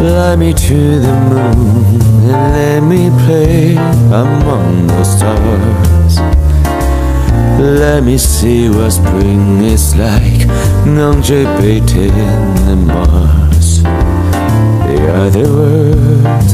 Fly me to the moon and let me play among the stars. Let me see what spring is like on Jupiter and Mars. The other world,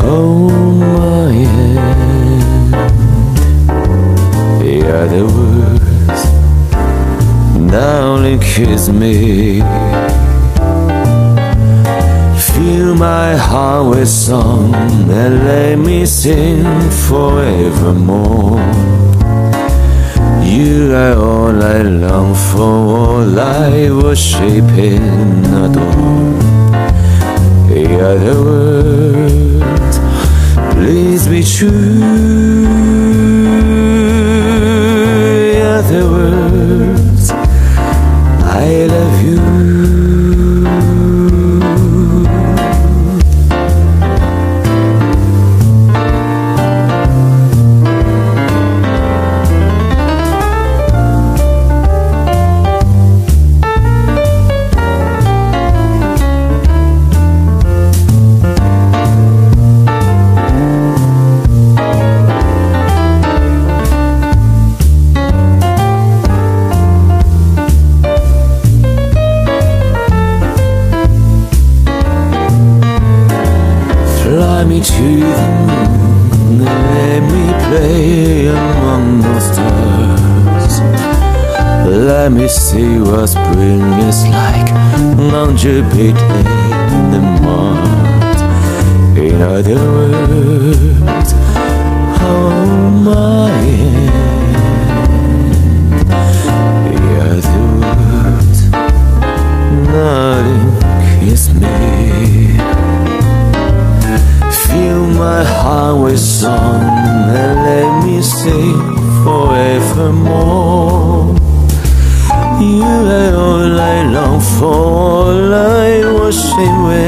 hold my hand. The other words, darling, kiss me. Fill my heart with song and let me sing forevermore. You are all I long for, all I worship and adore. The other words, please be true. Me to the moon and let me play among the stars. Let me see what spring is like on Jupiter and Mars. In other words, and let me sing forevermore. You are all I long for, all I worship when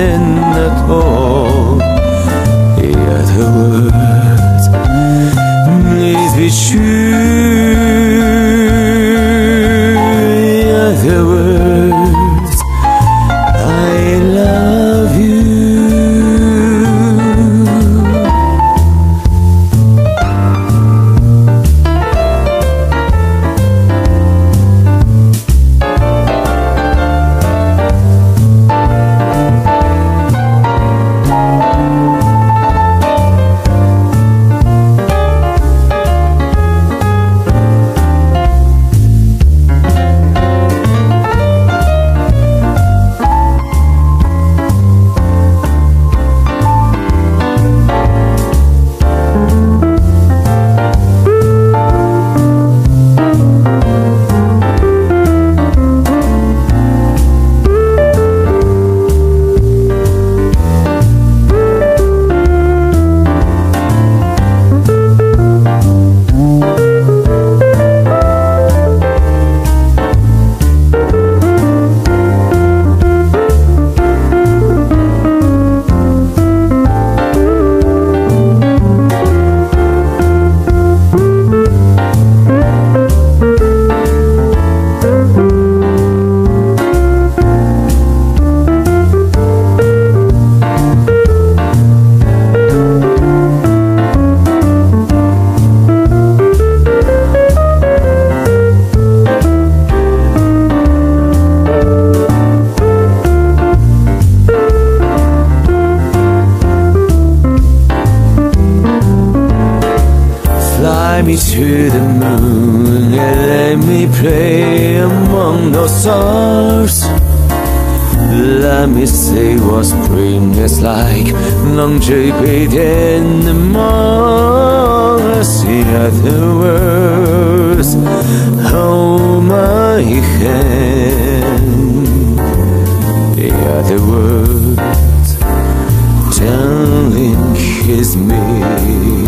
Fly me to the moon and let me play among the stars. Let me see what spring is like on Jupiter and Mars. The other words, hold my hand. The other words, darling, kiss me.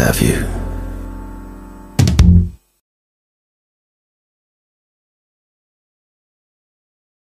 love you.